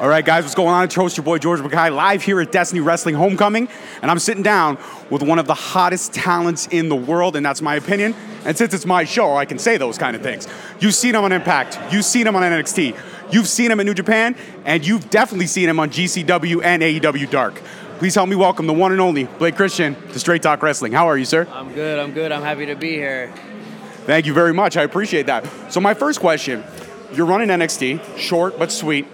All right, guys, what's going on? It's your host, your boy George McKay, live here at Destiny Wrestling Homecoming, and I'm sitting down with one of the hottest talents in the world, and that's my opinion. And since it's my show, I can say those kind of things. You've seen him on Impact, you've seen him on NXT, you've seen him in New Japan, and you've definitely seen him on GCW and AEW Dark. Please help me welcome the one and only Blake Christian to Straight Talk Wrestling. How are you, sir? I'm good. I'm good. I'm happy to be here. Thank you very much. I appreciate that. So, my first question you're running NXT, short but sweet.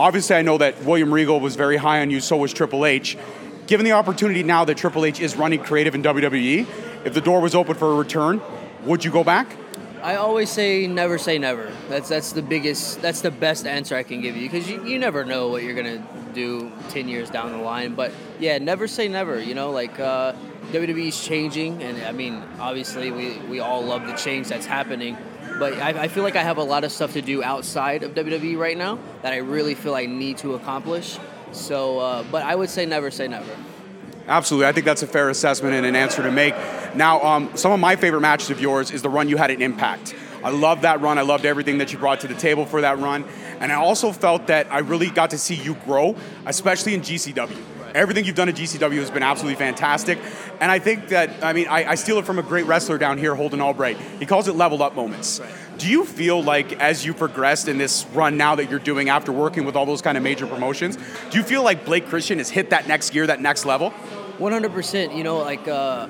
Obviously, I know that William Regal was very high on you, so was Triple H. Given the opportunity now that Triple H is running creative in WWE, if the door was open for a return, would you go back? I always say never say never. That's that's the biggest that's the best answer I can give you because you, you never know what you're gonna do ten years down the line. But yeah, never say never. You know, like uh, WWE's changing, and I mean, obviously we we all love the change that's happening. But I, I feel like I have a lot of stuff to do outside of WWE right now that I really feel I need to accomplish. So, uh, but I would say never say never. Absolutely. I think that's a fair assessment and an answer to make. Now, um, some of my favorite matches of yours is the run you had at Impact. I loved that run. I loved everything that you brought to the table for that run. And I also felt that I really got to see you grow, especially in GCW. Everything you've done at GCW has been absolutely fantastic. And I think that, I mean, I, I steal it from a great wrestler down here, Holden Albright. He calls it leveled up moments. Do you feel like as you progressed in this run now that you're doing after working with all those kind of major promotions, do you feel like Blake Christian has hit that next gear, that next level? 100%. You know, like, uh,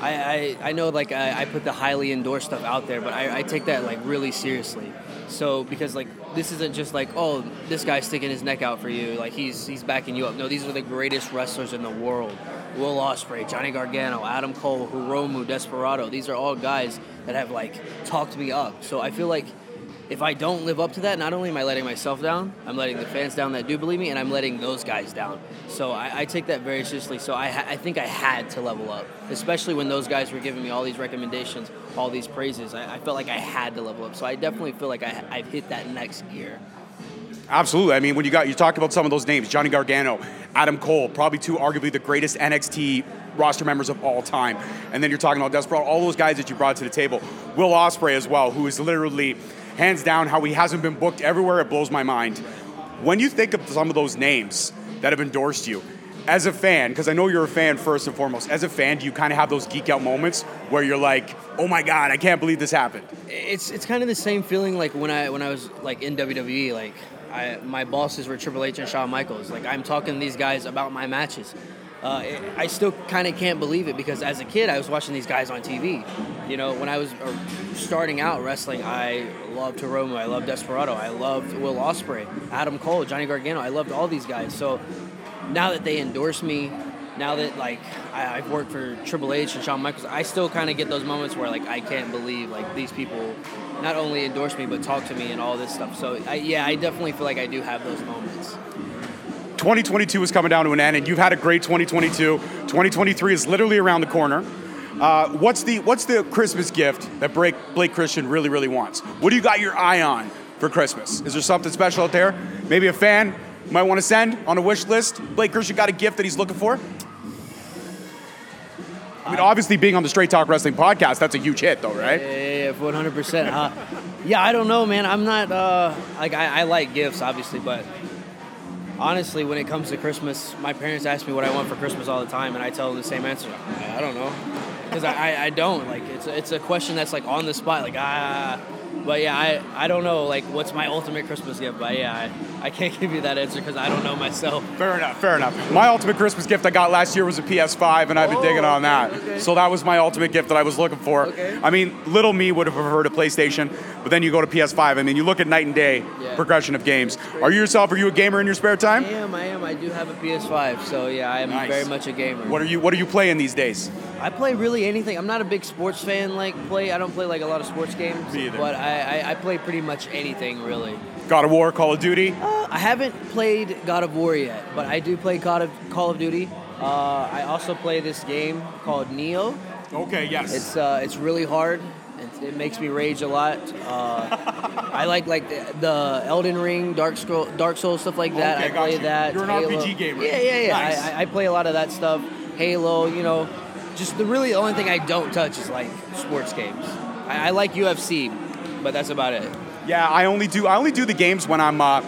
I, I, I know like I, I put the highly endorsed stuff out there, but I, I take that like really seriously. So because like this isn't just like oh this guy's sticking his neck out for you like he's he's backing you up. No, these are the greatest wrestlers in the world. Will Ospreay, Johnny Gargano, Adam Cole, Hiromu, Desperado. These are all guys that have like talked me up. So I feel like if I don't live up to that, not only am I letting myself down, I'm letting the fans down that do believe me, and I'm letting those guys down. So I, I take that very seriously. So I, I think I had to level up, especially when those guys were giving me all these recommendations, all these praises. I, I felt like I had to level up. So I definitely feel like I, I've hit that next gear. Absolutely. I mean, when you got you talked about some of those names, Johnny Gargano, Adam Cole, probably two arguably the greatest NXT roster members of all time. And then you're talking about Desperado, all those guys that you brought to the table. Will Ospreay as well, who is literally hands down how he hasn't been booked everywhere. It blows my mind. When you think of some of those names that have endorsed you, as a fan, because I know you're a fan first and foremost, as a fan, do you kind of have those geek out moments where you're like, "Oh my god, I can't believe this happened"? It's it's kind of the same feeling like when I when I was like in WWE, like I, my bosses were Triple H and Shawn Michaels. Like I'm talking to these guys about my matches. Uh, I still kind of can't believe it because as a kid, I was watching these guys on TV. You know, when I was uh, starting out wrestling, I loved Hiromu, I loved Desperado, I loved Will Ospreay, Adam Cole, Johnny Gargano. I loved all these guys. So now that they endorse me, now that like I, have worked for Triple H and Shawn Michaels, I still kind of get those moments where like I can't believe like these people not only endorse me but talk to me and all this stuff. So I, yeah, I definitely feel like I do have those moments. 2022 is coming down to an end, and you've had a great 2022. 2023 is literally around the corner. Uh, what's the what's the Christmas gift that Blake, Blake Christian really really wants? What do you got your eye on for Christmas? Is there something special out there? Maybe a fan might want to send on a wish list. Blake Christian got a gift that he's looking for. I mean, obviously, being on the Straight Talk Wrestling podcast, that's a huge hit, though, right? Yeah, one hundred percent. Yeah, I don't know, man. I'm not uh, like I, I like gifts, obviously, but honestly, when it comes to Christmas, my parents ask me what I want for Christmas all the time, and I tell them the same answer. I, don't know, because I, I, I, don't like it's it's a question that's like on the spot, like ah. But yeah, I, I don't know like what's my ultimate Christmas gift. But yeah, I, I can't give you that answer because I don't know myself. Fair enough, fair enough. My ultimate Christmas gift I got last year was a PS5, and I've been Oh, digging on okay, that. okay. So that was my ultimate gift that I was looking for. Okay. I mean, little me would have preferred a PlayStation, but then you go to PS5. I mean, you look at night and day Yeah. progression of games. Are you yourself? Are you a gamer in your spare time? I am, I am. I do have a PS5, so yeah, I am Nice. very much a gamer. What are you What are you playing these days? I play really anything. I'm not a big sports fan. Like play, I don't play like a lot of sports games. Me either. But I, I, I play pretty much anything really. God of War, Call of Duty. Uh, I haven't played God of War yet, but I do play God of Call of Duty. Uh, I also play this game called Nioh. Okay, yes. It's uh, it's really hard. It, it makes me rage a lot. Uh, I like like the, the Elden Ring, Dark Scroll, Dark Souls stuff like that. Okay, I play you. that. You're an Halo. RPG gamer. Yeah, yeah, yeah. Nice. I, I- I play a lot of that stuff. Halo, you know, just the really only thing I don't touch is like sports games. I, I like UFC, but that's about it. Yeah, I only do I only do the games when I'm uh,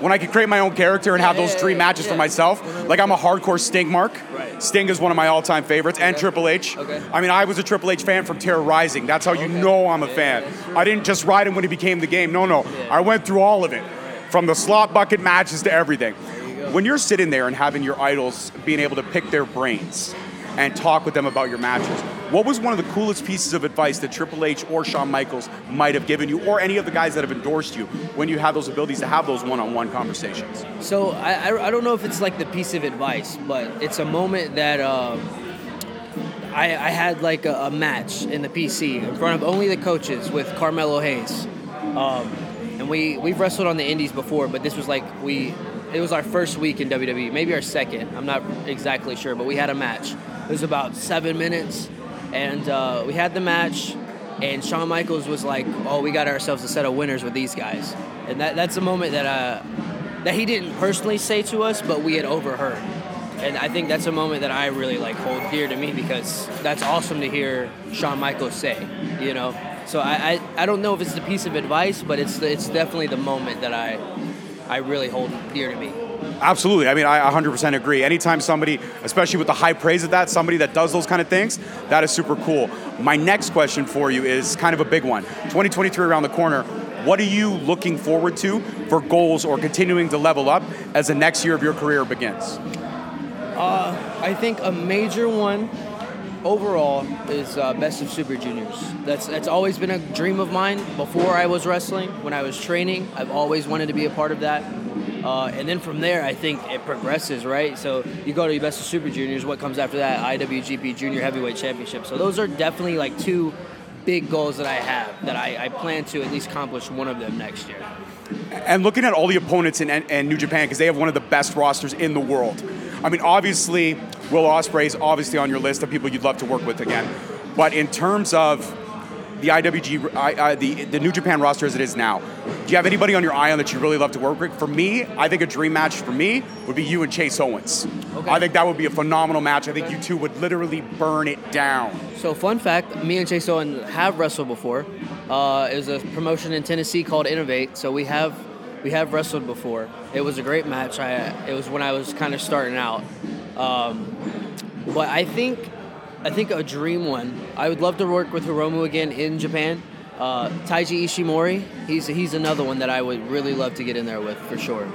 when I can create my own character and have Yeah, those yeah, dream yeah, matches for myself. Like I'm a hardcore Sting mark. Right. Sting is one of my all-time favorites, and Okay. Triple H. Okay. I mean, I was a Triple H fan from Terra Ryzing. That's how you Okay. know I'm a fan. I didn't just ride him when he became the game. No, no. I went through all of it, from the slot bucket matches to everything. you. When you're sitting there and having your idols being able to pick their brains and talk with them about your matches, what was one of the coolest pieces of advice that Triple H or Shawn Michaels might have given you, or any of the guys that have endorsed you, when you have those abilities to have those one-on-one conversations? So I, I, don't know if it's like the piece of advice, but it's a moment that uh, I, I had like a, a match in the PC in front of only the coaches with Carmelo Hayes, um, and we we've wrestled on the Indies before, but this was like we it was our first week in WWE, maybe our second. I'm not exactly sure, but we had a match. It was about seven minutes, and uh, we had the match. And Shawn Michaels was like, "Oh, we got ourselves a set of winners with these guys," and that, that's a moment that uh, that he didn't personally say to us, but we had overheard. And I think that's a moment that I really like hold dear to me because that's awesome to hear Shawn Michaels say, you know. So I, I, I don't know if it's the piece of advice, but it's it's definitely the moment that I I really hold dear to me. Absolutely. I mean, I 100% agree. Anytime somebody, especially with the high praise of that, somebody that does those kind of things, that is super cool. My next question for you is kind of a big one. 2023 around the corner. What are you looking forward to for goals or continuing to level up as the next year of your career begins? I think a major one overall is uh, Best of Super Juniors. That's that's always been a dream of mine before I was wrestling. When I was training, I've always wanted to be a part of that. Uh, and then from there, I think it progresses, right? So you go to your Best of Super Juniors. What comes after that? IWGP Junior Heavyweight Championship. So those are definitely like two big goals that I have that I, I plan to at least accomplish one of them next year. And looking at all the opponents in, in New Japan, because they have one of the best rosters in the world. I mean, obviously, Will Ospreay is obviously on your list of people you'd love to work with again. But in terms of the IWG, I, I, the, the New Japan roster as it is now, do you have anybody on your eye on that you really love to work with? For me, I think a dream match for me would be you and Chase Owens. Okay. I think that would be a phenomenal match. I think you two would literally burn it down. So, fun fact: me and Chase Owens have wrestled before. Uh, it was a promotion in Tennessee called Innovate. So we have we have wrestled before. It was a great match. I it was when I was kind of starting out. Um, but I think I think a dream one. I would love to work with Hiromu again in Japan. Uh, Taiji Ishimori, he's he's another one that I would really love to get in there with for sure.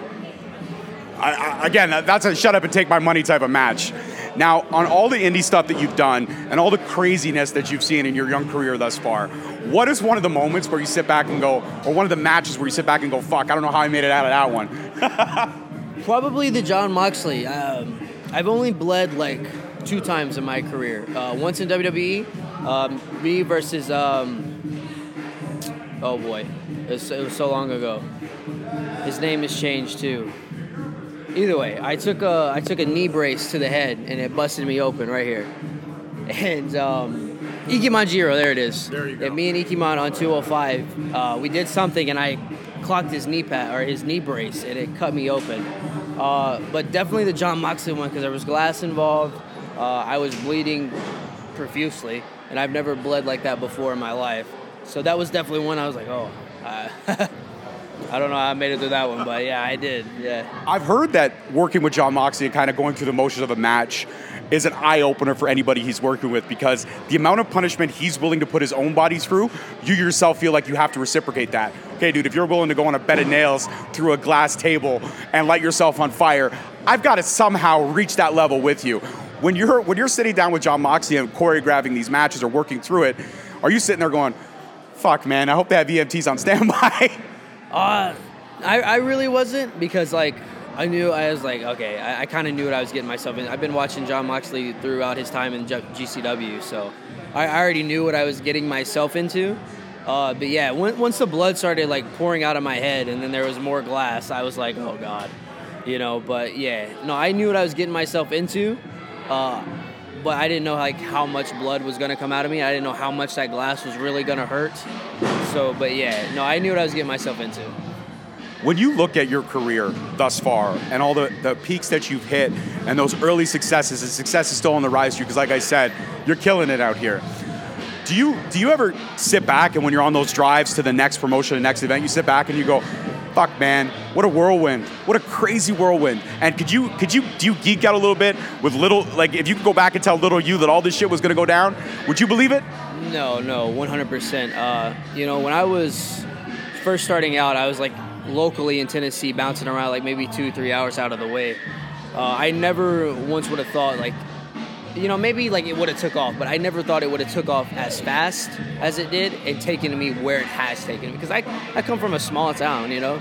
I, I, again, that's a shut up and take my money type of match. Now, on all the indie stuff that you've done and all the craziness that you've seen in your young career thus far, what is one of the moments where you sit back and go, or one of the matches where you sit back and go, fuck, I don't know how I made it out of that one? Probably the Jon Moxley. Um, I've only bled like two times in my career. Uh, once in WWE, um, me versus. Um, oh boy, it was, it was so long ago. His name has changed too. Either way, I took a I took a knee brace to the head and it busted me open right here. And um, Ikemen Jiro, there it is. There you go. And me and Ikemen on 205, uh, we did something and I clocked his knee pad or his knee brace and it cut me open. Uh, but definitely the Jon Moxley one because there was glass involved. Uh, I was bleeding profusely and I've never bled like that before in my life. So that was definitely one I was like, oh. Uh, I don't know how I made it through that one, but yeah, I did. Yeah. I've heard that working with Jon Moxley and kind of going through the motions of a match is an eye opener for anybody he's working with because the amount of punishment he's willing to put his own body through, you yourself feel like you have to reciprocate that. Okay, dude, if you're willing to go on a bed of nails through a glass table and light yourself on fire, I've got to somehow reach that level with you. When you're when you're sitting down with Jon Moxley and choreographing these matches or working through it, are you sitting there going, "Fuck, man, I hope they have EMTs on standby"? Uh, I, I really wasn't because like I knew I was like okay I, I kind of knew what I was getting myself in. I've been watching John Moxley throughout his time in G- GCW, so I, I already knew what I was getting myself into. Uh, but yeah, when, once the blood started like pouring out of my head and then there was more glass, I was like, oh god, you know. But yeah, no, I knew what I was getting myself into. Uh, but I didn't know like how much blood was gonna come out of me. I didn't know how much that glass was really gonna hurt. So, but yeah, no, I knew what I was getting myself into. When you look at your career thus far and all the, the peaks that you've hit and those early successes, and success is still on the rise you, because like I said, you're killing it out here. Do you do you ever sit back and when you're on those drives to the next promotion, the next event, you sit back and you go, fuck man, what a whirlwind. What a crazy whirlwind. And could you could you do you geek out a little bit with little like if you could go back and tell little you that all this shit was gonna go down, would you believe it? No, no, 100%. Uh, you know, when I was first starting out, I was like locally in Tennessee, bouncing around like maybe two, three hours out of the way. Uh, I never once would have thought like, you know, maybe like it would have took off, but I never thought it would have took off as fast as it did and taken me where it has taken me. Because I, I come from a small town, you know,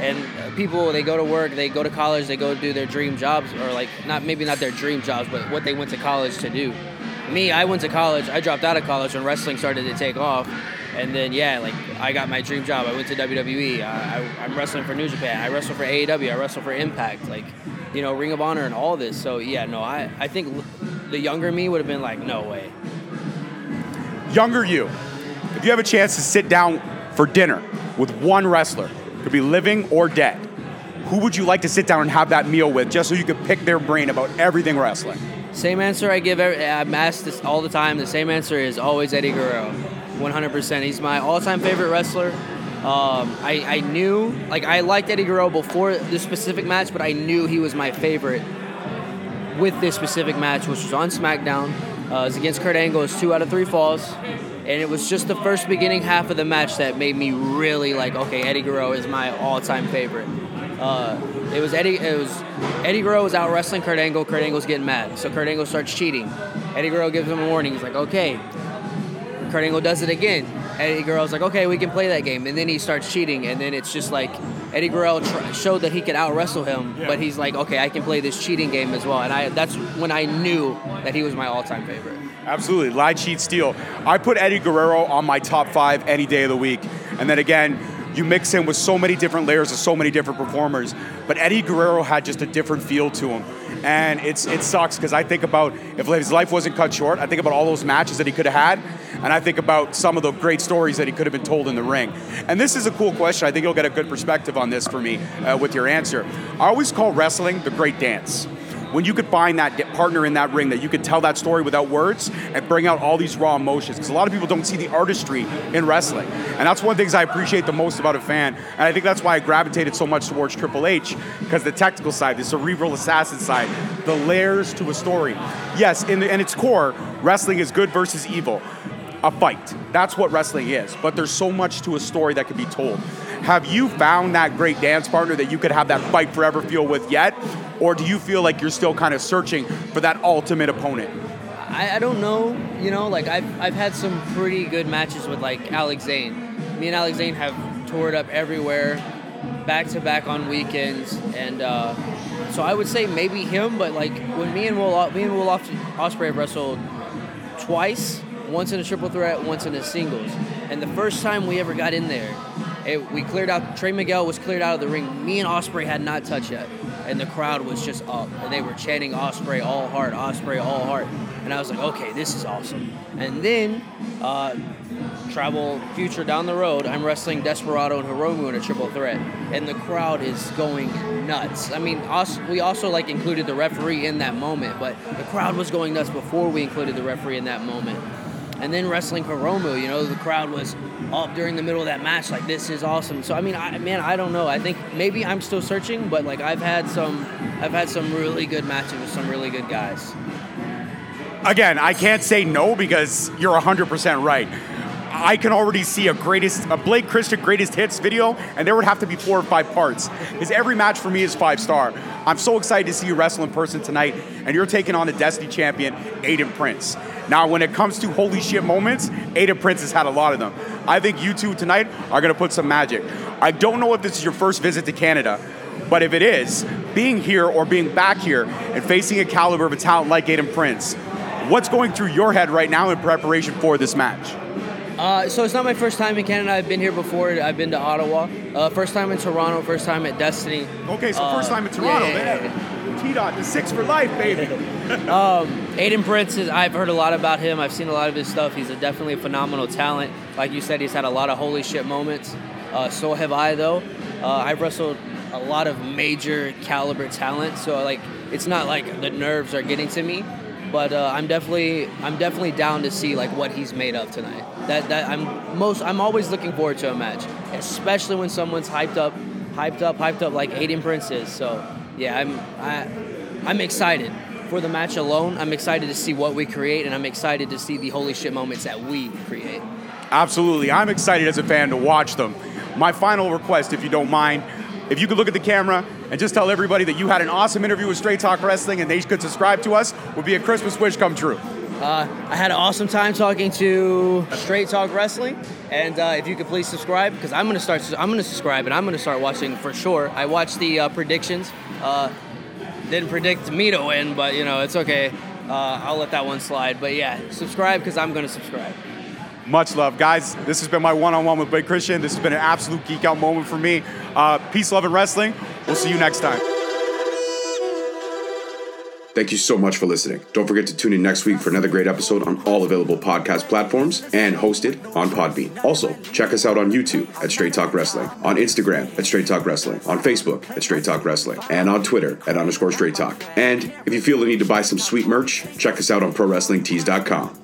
and people they go to work, they go to college, they go do their dream jobs, or like not maybe not their dream jobs, but what they went to college to do. Me, I went to college. I dropped out of college when wrestling started to take off, and then yeah, like I got my dream job. I went to WWE. I, I, I'm wrestling for New Japan. I wrestle for AEW. I wrestle for Impact. Like, you know, Ring of Honor and all this. So yeah, no, I I think the younger me would have been like, no way. Younger you, if you have a chance to sit down for dinner with one wrestler, could be living or dead, who would you like to sit down and have that meal with just so you could pick their brain about everything wrestling? Same answer I give. Every, I'm asked this all the time. The same answer is always Eddie Guerrero, 100%. He's my all-time favorite wrestler. Um, I, I knew, like, I liked Eddie Guerrero before this specific match, but I knew he was my favorite with this specific match, which was on SmackDown. Uh, it was against Kurt Angle. It was two out of three falls. And it was just the first beginning half of the match that made me really like, okay, Eddie Guerrero is my all-time favorite. Uh, it was Eddie. It was Eddie Guerrero was out wrestling Kurt Angle. Kurt Angle's getting mad, so Kurt Angle starts cheating. Eddie Guerrero gives him a warning. He's like, okay. Kurt Angle does it again. Eddie Guerrero's like, okay, we can play that game, and then he starts cheating, and then it's just like Eddie Guerrero tr- showed that he could out wrestle him, but he's like, okay, I can play this cheating game as well, and I that's when I knew that he was my all-time favorite. Absolutely, lie, cheat, steal. I put Eddie Guerrero on my top five any day of the week, and then again, you mix him with so many different layers of so many different performers. But Eddie Guerrero had just a different feel to him, and it's it sucks because I think about if his life wasn't cut short, I think about all those matches that he could have had, and I think about some of the great stories that he could have been told in the ring. And this is a cool question. I think you'll get a good perspective on this for me uh, with your answer. I always call wrestling the great dance when you could find that partner in that ring that you could tell that story without words and bring out all these raw emotions because a lot of people don't see the artistry in wrestling. And that's one of the things i appreciate the most about a fan and i think that's why i gravitated so much towards triple h because the technical side the cerebral assassin side the layers to a story. Yes in, the, in its core wrestling is good versus evil. A fight. That's what wrestling is. But there's so much to a story that can be told have you found that great dance partner that you could have that fight forever feel with yet? Or do you feel like you're still kind of searching for that ultimate opponent? I, I don't know. You know, like I've I've had some pretty good matches with like Alex Zayne. Me and Alex Zayne have toured up everywhere, back to back on weekends, and uh, so I would say maybe him. But like when me and Will, me and Will Ospreay have wrestled twice, once in a triple threat, once in a singles, and the first time we ever got in there, it, we cleared out. Trey Miguel was cleared out of the ring. Me and Ospreay had not touched yet, and the crowd was just up, and they were chanting Ospreay all heart, Ospreay all heart, and I was like, okay, this is awesome. And then, uh, travel future down the road, I'm wrestling Desperado and Hiromu in a triple threat, and the crowd is going nuts. I mean, we also like included the referee in that moment, but the crowd was going nuts before we included the referee in that moment. And then wrestling for Hiromu, you know, the crowd was up during the middle of that match, like this is awesome. So I mean, I, man, I don't know. I think maybe I'm still searching, but like I've had some, I've had some really good matches with some really good guys. Again, I can't say no because you're 100% right. I can already see a greatest, a Blake Christian greatest hits video, and there would have to be four or five parts. Because every match for me is five star. I'm so excited to see you wrestle in person tonight, and you're taking on the Destiny champion, Aiden Prince. Now, when it comes to holy shit moments, Aiden Prince has had a lot of them. I think you two tonight are gonna put some magic. I don't know if this is your first visit to Canada, but if it is, being here or being back here and facing a caliber of a talent like Aiden Prince, what's going through your head right now in preparation for this match? Uh, so it's not my first time in Canada. I've been here before. I've been to Ottawa. Uh, first time in Toronto. First time at Destiny. Okay, so Uh, first time in Toronto. yeah, yeah, man. yeah. T Dot, the six for life, baby. um, Aiden Prince is, I've heard a lot about him. I've seen a lot of his stuff. He's a definitely a phenomenal talent. Like you said, he's had a lot of holy shit moments. Uh, so have I, though. Uh, I've wrestled a lot of major caliber talent, so like it's not like the nerves are getting to me. But uh, I'm definitely I'm definitely down to see like what he's made of tonight. That that I'm most I'm always looking forward to a match, especially when someone's hyped up, hyped up, hyped up like Aiden Prince is. So yeah, I'm I, I'm excited for the match alone. I'm excited to see what we create, and I'm excited to see the holy shit moments that we create. Absolutely. I'm excited as a fan to watch them. My final request, if you don't mind, if you could look at the camera and just tell everybody that you had an awesome interview with Straight Talk Wrestling and they could subscribe to us, would be a Christmas wish come true. Uh, I had an awesome time talking to Straight Talk Wrestling, and uh, if you could please subscribe, because I'm gonna start. I'm gonna subscribe, and I'm gonna start watching for sure. I watched the uh, predictions. Uh, didn't predict me to win, but you know it's okay. Uh, I'll let that one slide. But yeah, subscribe because I'm gonna subscribe. Much love, guys. This has been my one-on-one with Blake Christian. This has been an absolute geek out moment for me. Uh, peace, love, and wrestling. We'll see you next time. Thank you so much for listening. Don't forget to tune in next week for another great episode on all available podcast platforms and hosted on Podbean. Also, check us out on YouTube at Straight Talk Wrestling, on Instagram at Straight Talk Wrestling, on Facebook at Straight Talk Wrestling, and on Twitter at underscore Straight Talk. And if you feel the need to buy some sweet merch, check us out on ProWrestlingTees.com.